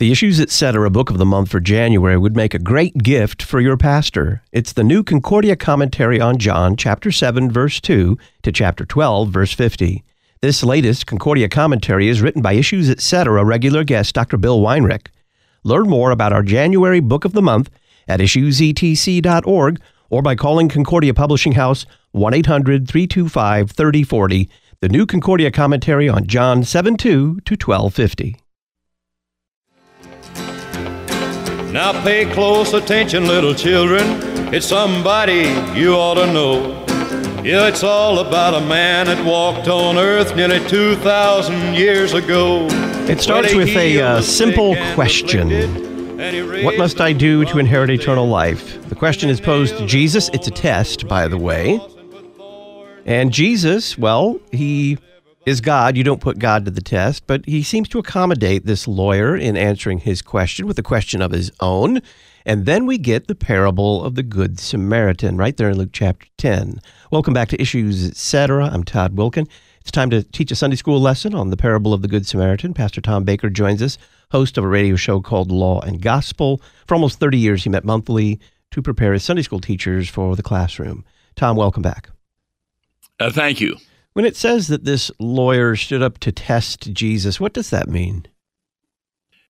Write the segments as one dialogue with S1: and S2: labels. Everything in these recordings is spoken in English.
S1: The Issues Etc. book of the month for January would make a great gift for your pastor. It's the new Concordia commentary on John, chapter 7, verse 2 to chapter 12, verse 50. This latest Concordia commentary is written by Issues Etc. regular guest Dr. Bill Weinrich. Learn more about our January book of the month at issuesetc.org or by calling Concordia Publishing House 1 800 325 3040. The new Concordia commentary on John 7 2 to 1250.
S2: Now pay close attention, little children. It's somebody you ought to know. Yeah, it's all about a man that walked on earth nearly 2,000 years ago.
S1: It starts with a uh, simple question What must I do to inherit eternal life? The question is posed to Jesus. It's a test, by the way. And Jesus, well, he is God. You don't put God to the test, but he seems to accommodate this lawyer in answering his question with a question of his own. And then we get the parable of the Good Samaritan right there in Luke chapter 10. Welcome back to Issues Etc. I'm Todd Wilken. It's time to teach a Sunday school lesson on the parable of the Good Samaritan. Pastor Tom Baker joins us, host of a radio show called Law and Gospel. For almost 30 years, he met monthly to prepare his Sunday school teachers for the classroom. Tom, welcome back.
S3: Uh, thank you.
S1: When it says that this lawyer stood up to test Jesus, what does that mean?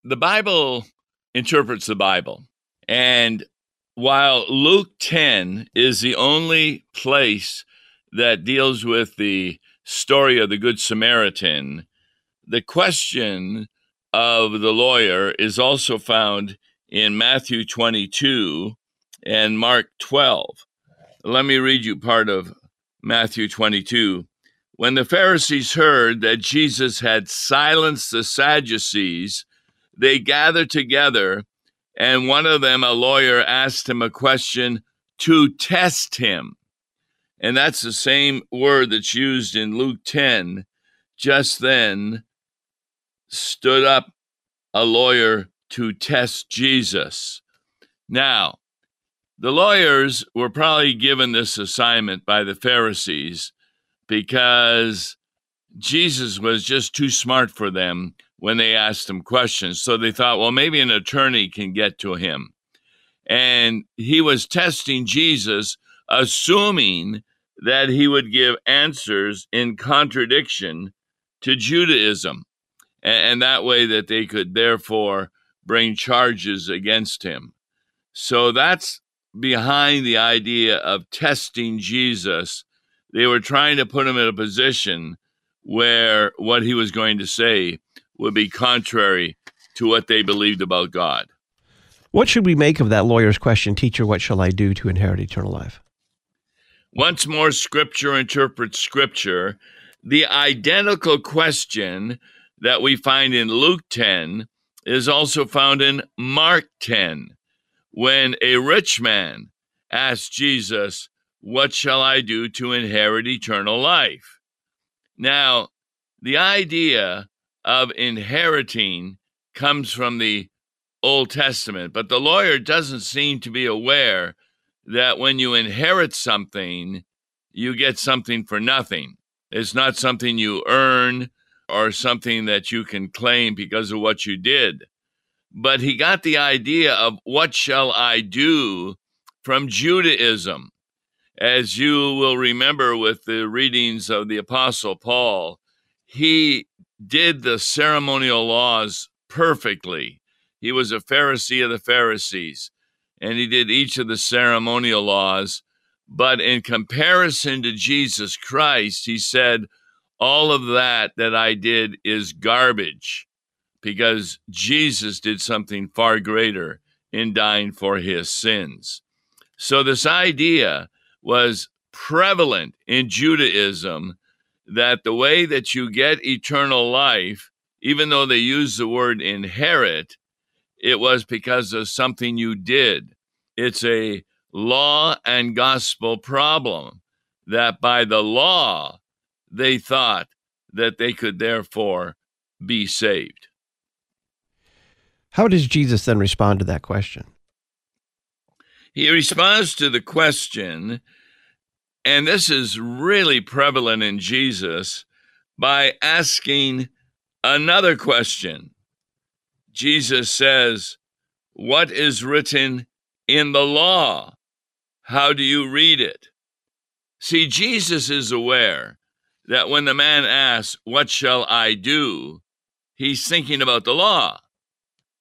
S3: The Bible interprets the Bible. And while Luke 10 is the only place that deals with the story of the Good Samaritan, the question of the lawyer is also found in Matthew 22 and Mark 12. Let me read you part of Matthew 22. When the Pharisees heard that Jesus had silenced the Sadducees, they gathered together, and one of them, a lawyer, asked him a question to test him. And that's the same word that's used in Luke 10. Just then stood up a lawyer to test Jesus. Now, the lawyers were probably given this assignment by the Pharisees because Jesus was just too smart for them when they asked him questions. So they thought, well, maybe an attorney can get to him. And he was testing Jesus, assuming that he would give answers in contradiction to Judaism. And, that way that they could therefore bring charges against him. So that's behind the idea of testing Jesus they were trying to put him in a position where what he was going to say would be contrary to what they believed about God.
S1: What should we make of that lawyer's question, Teacher, what shall I do to inherit eternal life?
S3: Once more, Scripture interprets Scripture. The identical question that we find in Luke 10 is also found in Mark 10, when a rich man asked Jesus, what shall I do to inherit eternal life? Now, the idea of inheriting comes from the Old Testament, but the lawyer doesn't seem to be aware that when you inherit something, you get something for nothing. It's not something you earn or something that you can claim because of what you did. But he got the idea of what shall I do from Judaism as you will remember with the readings of the Apostle Paul, he did the ceremonial laws perfectly. He was a Pharisee of the Pharisees, and he did each of the ceremonial laws. But in comparison to Jesus Christ, he said, All of that that I did is garbage because Jesus did something far greater in dying for his sins. So, this idea was prevalent in Judaism that the way that you get eternal life, even though they use the word inherit, it was because of something you did. It's a law and gospel problem that by the law they thought that they could therefore be saved.
S1: How does Jesus then respond to that question?
S3: He responds to the question, and this is really prevalent in Jesus, by asking another question Jesus says, What is written in the law? How do you read it? See, Jesus is aware that when the man asks, What shall I do? he's thinking about the law.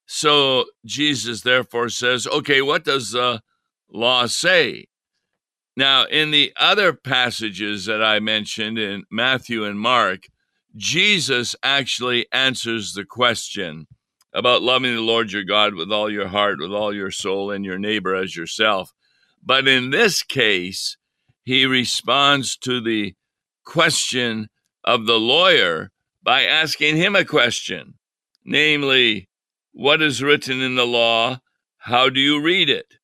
S3: So Jesus therefore says, Okay, what does the law say? Now, in the other passages that I mentioned in Matthew and Mark, Jesus actually answers the question about loving the Lord your God with all your heart, with all your soul, and your neighbor as yourself. But in this case, he responds to the question of the lawyer by asking him a question, namely, What is written in the law? How do you read it?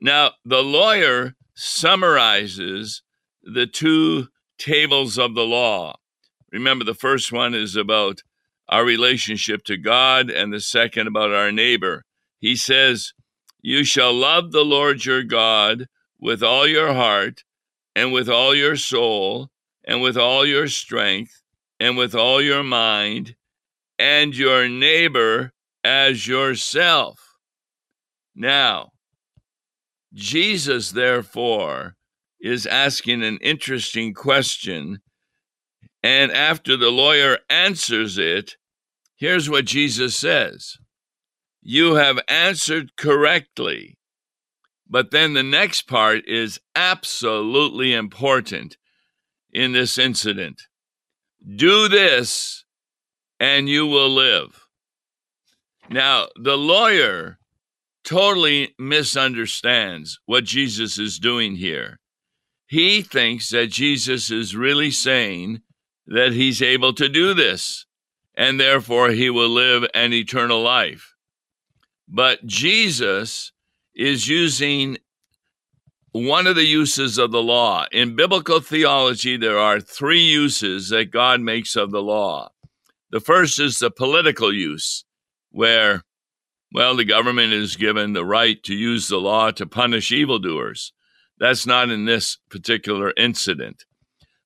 S3: Now, the lawyer summarizes the two tables of the law. Remember, the first one is about our relationship to God, and the second about our neighbor. He says, You shall love the Lord your God with all your heart, and with all your soul, and with all your strength, and with all your mind, and your neighbor as yourself. Now, Jesus, therefore, is asking an interesting question. And after the lawyer answers it, here's what Jesus says You have answered correctly. But then the next part is absolutely important in this incident. Do this and you will live. Now, the lawyer totally misunderstands what Jesus is doing here. He thinks that Jesus is really saying that he's able to do this and therefore he will live an eternal life. But Jesus is using one of the uses of the law. In biblical theology, there are three uses that God makes of the law. The first is the political use, where well, the government is given the right to use the law to punish evildoers. That's not in this particular incident.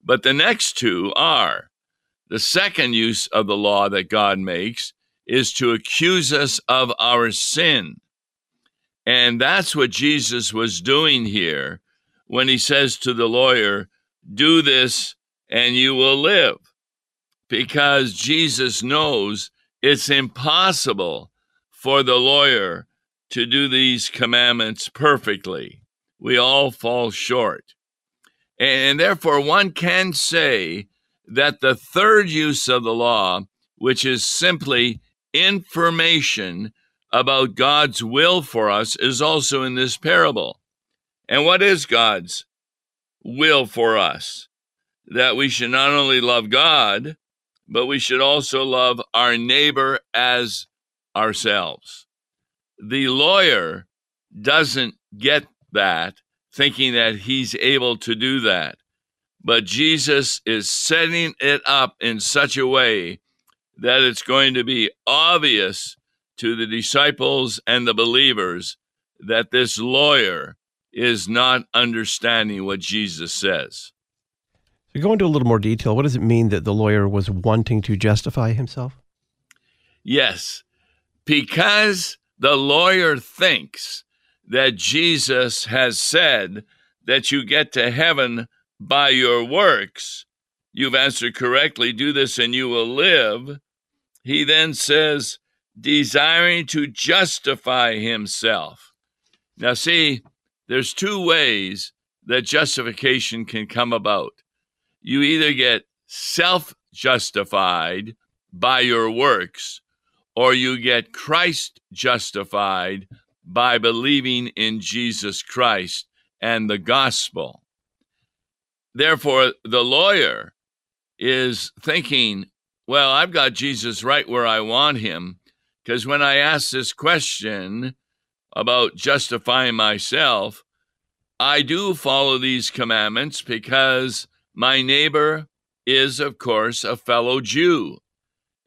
S3: But the next two are the second use of the law that God makes is to accuse us of our sin. And that's what Jesus was doing here when he says to the lawyer, Do this and you will live. Because Jesus knows it's impossible for the lawyer to do these commandments perfectly. We all fall short. And therefore, one can say that the third use of the law, which is simply information about God's will for us, is also in this parable. And what is God's will for us? That we should not only love God, but we should also love our neighbor as ourselves. The lawyer doesn't get that, thinking that he's able to do that. But Jesus is setting it up in such a way that it's going to be obvious to the disciples and the believers that this lawyer is not understanding what Jesus says.
S1: So, go into a little more detail. What does it mean that the lawyer was wanting to justify himself?
S3: Yes because the lawyer thinks that Jesus has said that you get to heaven by your works, you've answered correctly, do this and you will live. He then says, desiring to justify himself. Now, see, there's two ways that justification can come about. You either get self justified by your works, or you get Christ justified by believing in Jesus Christ and the gospel. Therefore, the lawyer is thinking, well, I've got Jesus right where I want him. Because when I ask this question about justifying myself, I do follow these commandments because my neighbor is, of course, a fellow Jew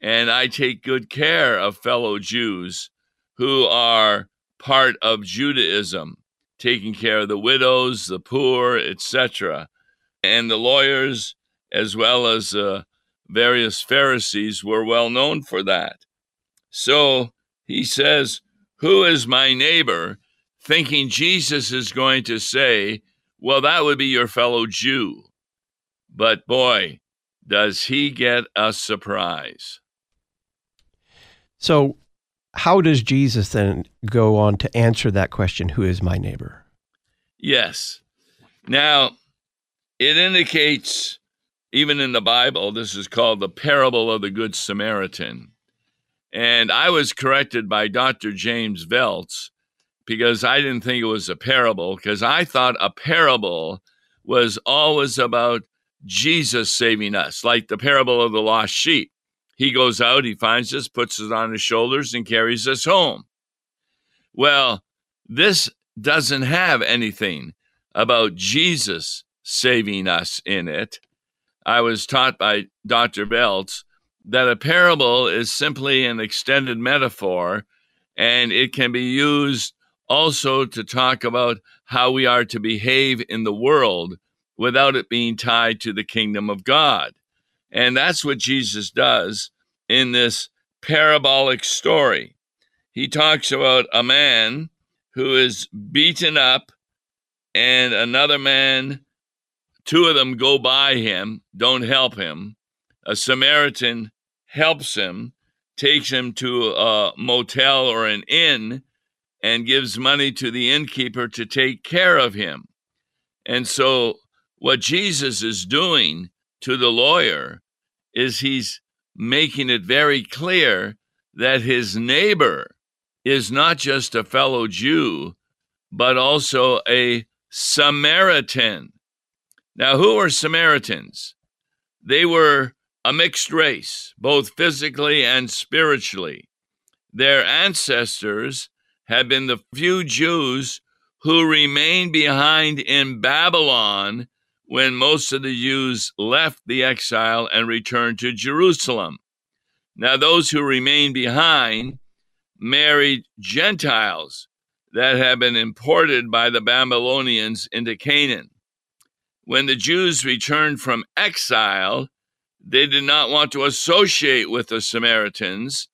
S3: and I take good care of fellow Jews who are part of Judaism, taking care of the widows, the poor, etc. And the lawyers, as well as uh, various Pharisees, were well known for that. So he says, Who is my neighbor? thinking Jesus is going to say, Well, that would be your fellow Jew. But boy, does he get a surprise.
S1: So, how does Jesus then go on to answer that question, Who is my neighbor?
S3: Yes. Now, it indicates, even in the Bible, this is called the parable of the Good Samaritan. And I was corrected by Dr. James Voelz because I didn't think it was a parable, because I thought a parable was always about Jesus saving us, like the parable of the lost sheep. He goes out, he finds us, puts us on his shoulders, and carries us home. Well, this doesn't have anything about Jesus saving us in it. I was taught by Dr. Voelz that a parable is simply an extended metaphor and it can be used also to talk about how we are to behave in the world without it being tied to the kingdom of God. And that's what Jesus does in this parabolic story. He talks about a man who is beaten up and another man, two of them go by him, don't help him. A Samaritan helps him, takes him to a motel or an inn, and gives money to the innkeeper to take care of him. And so what Jesus is doing to the lawyer is he's making it very clear that his neighbor is not just a fellow Jew, but also a Samaritan. Now, who are Samaritans? They were a mixed race, both physically and spiritually. Their ancestors had been the few Jews who remained behind in Babylon when most of the Jews left the exile and returned to Jerusalem. Now, those who remained behind married Gentiles that had been imported by the Babylonians into Canaan. When the Jews returned from exile, they did not want to associate with the Samaritans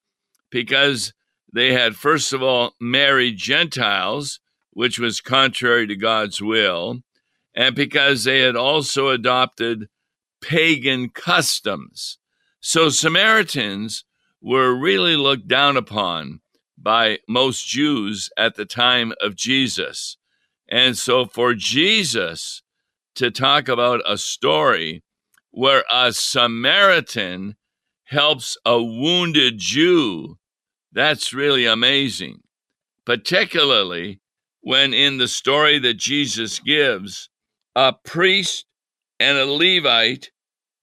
S3: because they had, first of all, married Gentiles, which was contrary to God's will and because they had also adopted pagan customs. So Samaritans were really looked down upon by most Jews at the time of Jesus. And so for Jesus to talk about a story where a Samaritan helps a wounded Jew, that's really amazing. Particularly when in the story that Jesus gives, a priest and a Levite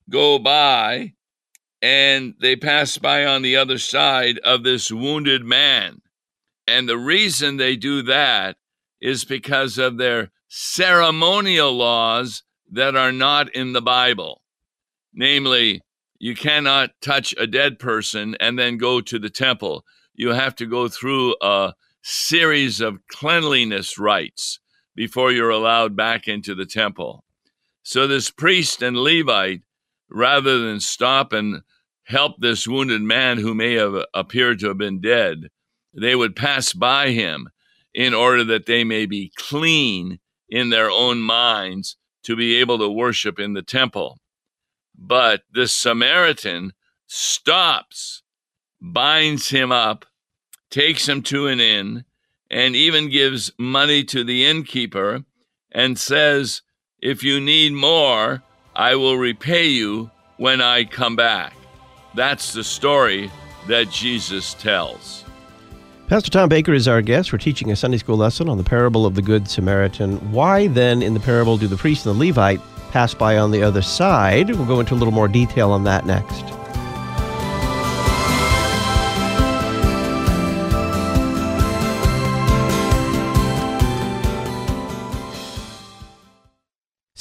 S3: go by and they pass by on the other side of this wounded man. And the reason they do that is because of their ceremonial laws that are not in the Bible. Namely, you cannot touch a dead person and then go to the temple. You have to go through a series of cleanliness rites before you're allowed back into the temple. So this priest and Levite, rather than stop and help this wounded man who may have appeared to have been dead, they would pass by him in order that they may be clean in their own minds to be able to worship in the temple. But this Samaritan stops, binds him up, takes him to an inn, and even gives money to the innkeeper and says, If you need more, I will repay you when I come back. That's the story that Jesus tells.
S1: Pastor Tom Baker is our guest. We're teaching a Sunday school lesson on the parable of the Good Samaritan. Why then, in the parable, do the priest and the Levite pass by on the other side? We'll go into a little more detail on that next.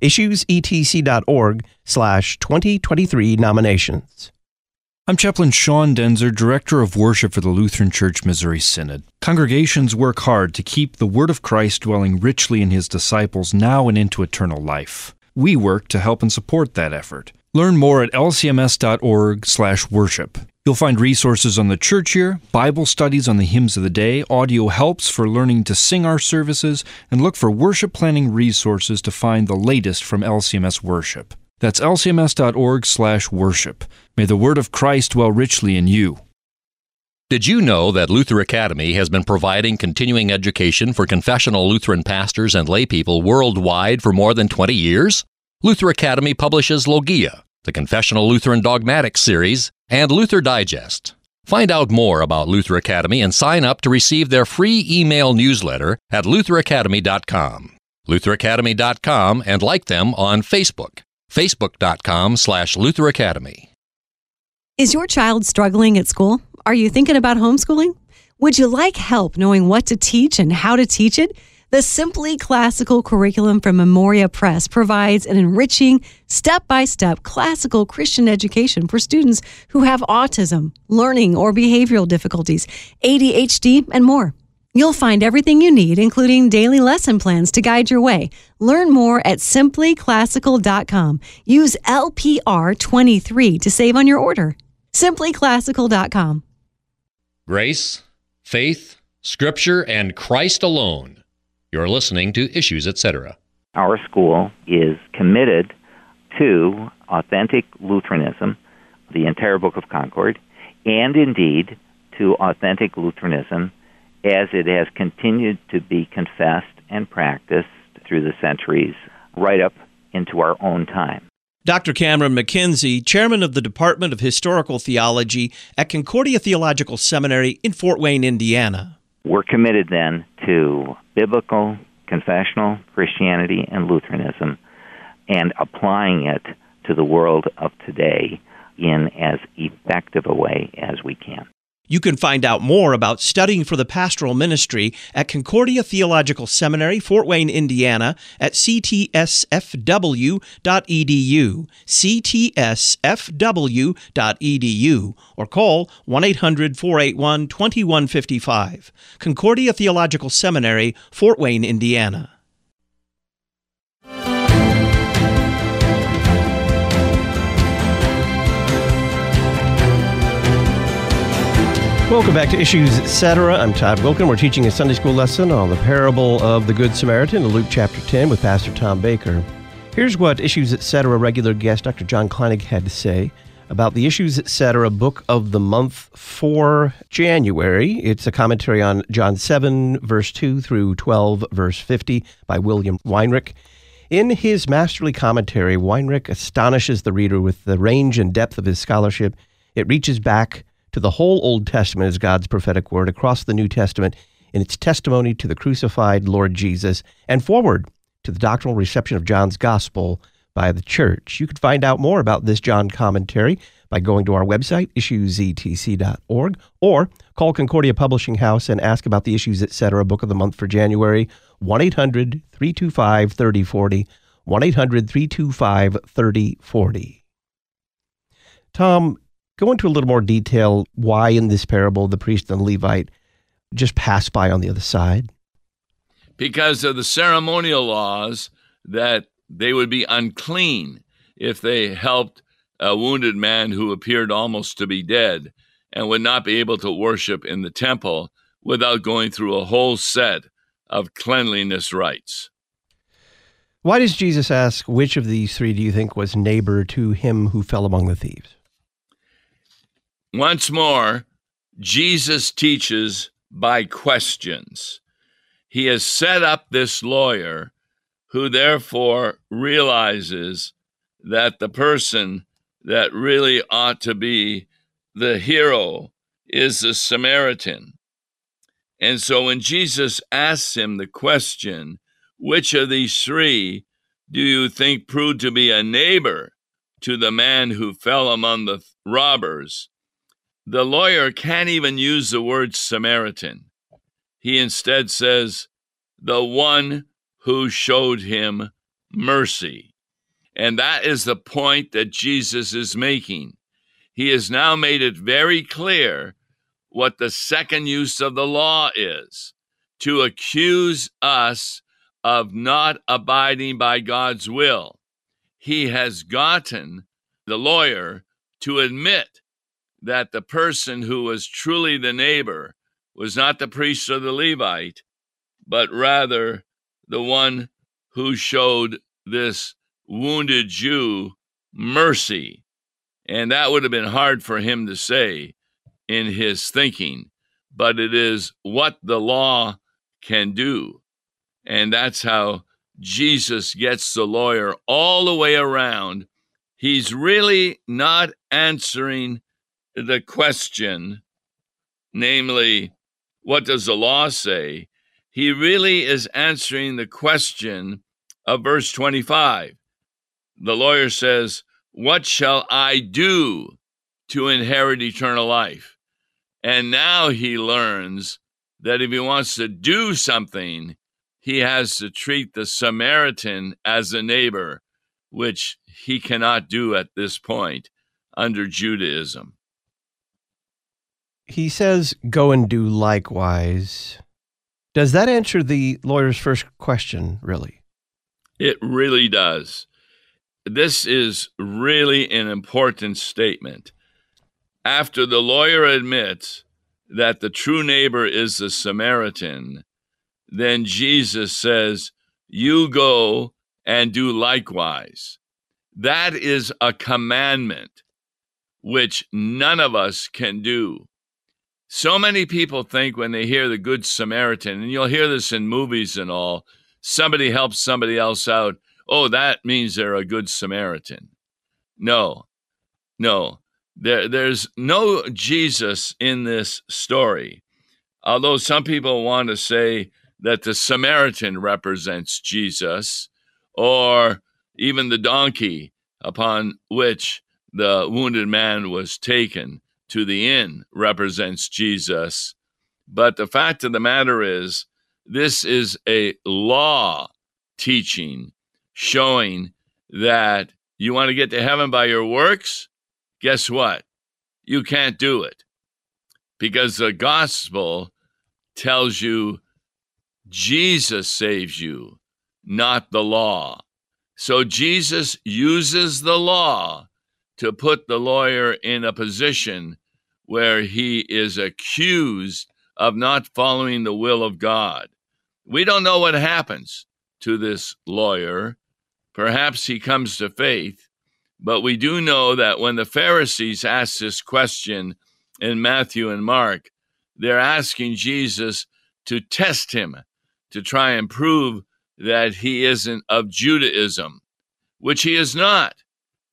S1: issuesetc.org slash 2023 nominations.
S4: I'm Chaplain Sean Daenzer, Director of Worship for the Lutheran Church Missouri Synod. Congregations work hard to keep the Word of Christ dwelling richly in His disciples now and into eternal life. We work to help and support that effort. Learn more at lcms.org/worship. You'll find resources on the church year, Bible studies on the hymns of the day, audio helps for learning to sing our services, and look for worship planning resources to find the latest from LCMS worship. That's lcms.org/worship. May the word of Christ dwell richly in you.
S5: Did you know that Luther Academy has been providing continuing education for confessional Lutheran pastors and laypeople worldwide for more than 20 years? Luther Academy publishes Logia, the Confessional Lutheran Dogmatic series, and Luther Digest. Find out more about Luther Academy and sign up to receive their free email newsletter at lutheracademy.com. lutheracademy.com and like them on Facebook. facebook.com slash lutheracademy.
S6: Is your child struggling at school? Are you thinking about homeschooling? Would you like help knowing what to teach and how to teach it? The Simply Classical curriculum from Memoria Press provides an enriching, step by step classical Christian education for students who have autism, learning or behavioral difficulties, ADHD, and more. You'll find everything you need, including daily lesson plans to guide your way. Learn more at simplyclassical.com. Use LPR23 to save on your order. Simplyclassical.com.
S5: Grace, faith, scripture, and Christ alone. You're listening to Issues, etc.
S7: Our school is committed to authentic Lutheranism, the entire Book of Concord, and indeed to authentic Lutheranism as it has continued to be confessed and practiced through the centuries, right up into our own time.
S1: Dr. Cameron MacKenzie, chairman of the Department of Historical Theology at Concordia Theological Seminary in Fort Wayne, Indiana.
S7: We're committed then to biblical, confessional Christianity and Lutheranism and applying it to the world of today in as effective a way as we can.
S1: You can find out more about studying for the pastoral ministry at Concordia Theological Seminary, Fort Wayne, Indiana, at ctsfw.edu, ctsfw.edu, or call 1 800 481 2155. Concordia Theological Seminary, Fort Wayne, Indiana. Welcome back to Issues Etc. I'm Todd Wilken. We're teaching a Sunday school lesson on the parable of the Good Samaritan in Luke chapter 10 with Pastor Tom Baker. Here's what Issues Etc. regular guest Dr. John Kleinig had to say about the Issues Etc. book of the month for January. It's a commentary on John 7, verse 2 through 12, verse 50 by William Weinrich. In his masterly commentary, Weinrich astonishes the reader with the range and depth of his scholarship. It reaches back to the whole Old Testament as God's prophetic word across the New Testament in its testimony to the crucified Lord Jesus and forward to the doctrinal reception of John's gospel by the church. You can find out more about this John commentary by going to our website, issuesetc.org, or call Concordia Publishing House and ask about the Issues Etc. book of the month for January, 1 800 325 3040. 1 800 325 3040. Tom, go into a little more detail why in this parable the priest and the Levite just pass by on the other side?
S3: Because of the ceremonial laws that they would be unclean if they helped a wounded man who appeared almost to be dead and would not be able to worship in the temple without going through a whole set of cleanliness rites.
S1: Why does Jesus ask which of these three do you think was neighbor to him who fell among the thieves?
S3: Once more, Jesus teaches by questions. He has set up this lawyer who therefore realizes that the person that really ought to be the hero is the Samaritan. And so when Jesus asks him the question, which of these three do you think proved to be a neighbor to the man who fell among the robbers? The lawyer can't even use the word Samaritan. He instead says, the one who showed him mercy. And that is the point that Jesus is making. He has now made it very clear what the second use of the law is to accuse us of not abiding by God's will. He has gotten the lawyer to admit that the person who was truly the neighbor was not the priest or the Levite, but rather the one who showed this wounded Jew mercy. And that would have been hard for him to say in his thinking, but it is what the law can do. And that's how Jesus gets the lawyer all the way around. He's really not answering the question, namely, what does the law say? He really is answering the question of verse 25. The lawyer says, What shall I do to inherit eternal life? And now he learns that if he wants to do something, he has to treat the Samaritan as a neighbor, which he cannot do at this point under Judaism.
S1: He says, Go and do likewise. Does that answer the lawyer's first question, really?
S3: It really does. This is really an important statement. After the lawyer admits that the true neighbor is the Samaritan, then Jesus says, You go and do likewise. That is a commandment which none of us can do. So many people think when they hear the Good Samaritan, and you'll hear this in movies and all, somebody helps somebody else out. Oh, that means they're a Good Samaritan. No, no. There, there's no Jesus in this story. Although some people want to say that the Samaritan represents Jesus, or even the donkey upon which the wounded man was taken to the end represents Jesus. But the fact of the matter is, this is a law teaching showing that you want to get to heaven by your works. Guess what? You can't do it because the gospel tells you Jesus saves you, not the law. So Jesus uses the law to put the lawyer in a position where he is accused of not following the will of God. We don't know what happens to this lawyer. Perhaps he comes to faith, but we do know that when the Pharisees ask this question in Matthew and Mark, they're asking Jesus to test him, to try and prove that he isn't of Judaism, which he is not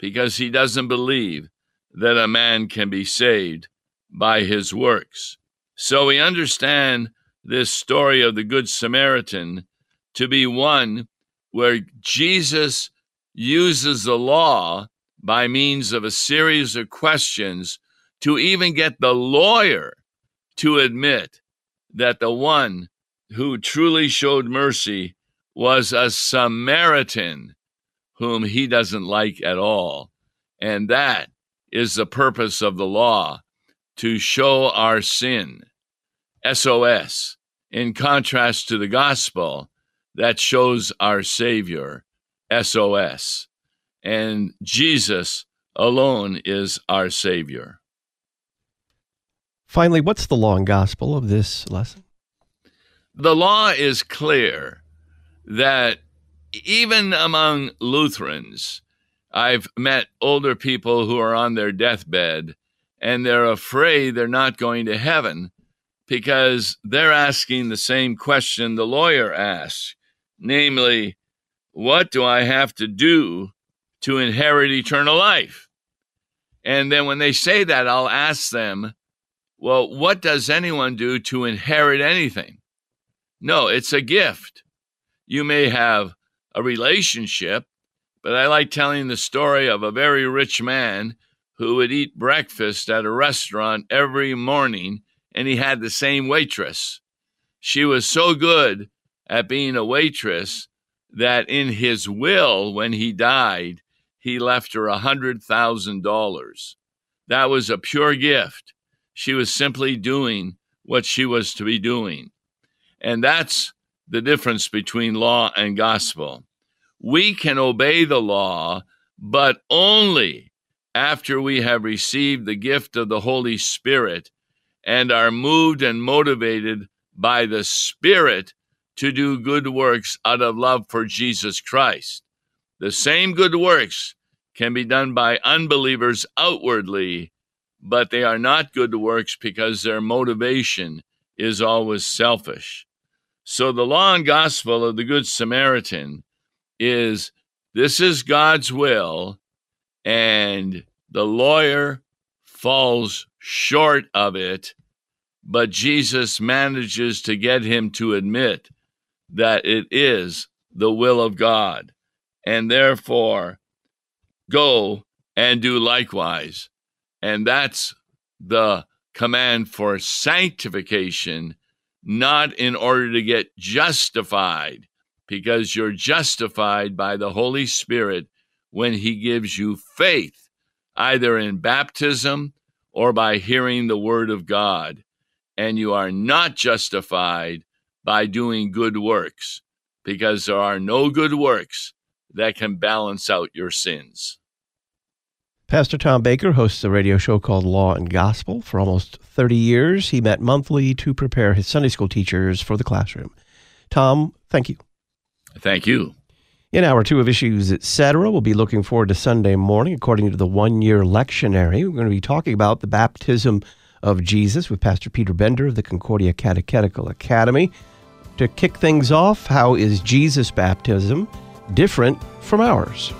S3: because he doesn't believe that a man can be saved by his works. So we understand this story of the Good Samaritan to be one where Jesus uses the law by means of a series of questions to even get the lawyer to admit that the one who truly showed mercy was a Samaritan whom he doesn't like at all. And that is the purpose of the law to show our sin, SOS, in contrast to the gospel that shows our Savior, SOS. And Jesus alone is our Savior.
S1: Finally, what's the long gospel of this lesson?
S3: The law is clear that even among Lutherans, I've met older people who are on their deathbed and they're afraid they're not going to heaven because they're asking the same question the lawyer asks namely, what do I have to do to inherit eternal life? And then when they say that, I'll ask them, well, what does anyone do to inherit anything? No, it's a gift. You may have a relationship, but I like telling the story of a very rich man who would eat breakfast at a restaurant every morning, and he had the same waitress. She was so good at being a waitress that in his will, when he died, he left her a $100,000. That was a pure gift. She was simply doing what she was to be doing. And that's the difference between law and gospel. We can obey the law, but only after we have received the gift of the Holy Spirit and are moved and motivated by the Spirit to do good works out of love for Jesus Christ. The same good works can be done by unbelievers outwardly, but they are not good works because their motivation is always selfish. So the law and gospel of the Good Samaritan is this is God's will, and the lawyer falls short of it, but Jesus manages to get him to admit that it is the will of God, and therefore go and do likewise. And that's the command for sanctification, not in order to get justified, because you're justified by the Holy Spirit when He gives you faith, either in baptism or by hearing the Word of God. And you are not justified by doing good works, because there are no good works that can balance out your sins.
S1: Pastor Tom Baker hosts a radio show called Law and Gospel. For almost 30 years, he met monthly to prepare his Sunday school teachers for the classroom. Tom, thank you.
S3: Thank you.
S1: In hour two of Issues Etc., we'll be looking forward to Sunday morning according to the one year lectionary. We're going to be talking about the baptism of Jesus with Pastor Peter Bender of the Concordia Catechetical Academy. To kick things off, how is Jesus' baptism different from ours?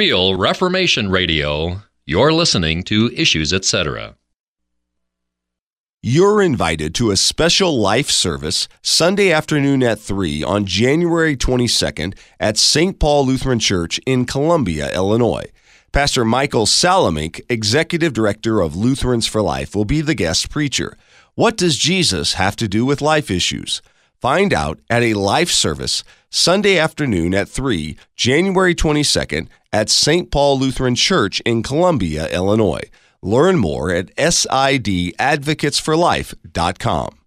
S5: Real Reformation Radio. You're listening to Issues Etc.
S8: You're invited to a special life service Sunday afternoon at 3 on January 22nd at St. Paul Lutheran Church in Columbia, Illinois. Pastor Michael Salemink, Executive Director of Lutherans for Life, will be the guest preacher. What does Jesus have to do with life issues? Find out at a life service Sunday afternoon at 3, January 22nd at St. Paul Lutheran Church in Columbia, Illinois. Learn more at sidadvocatesforlife.com.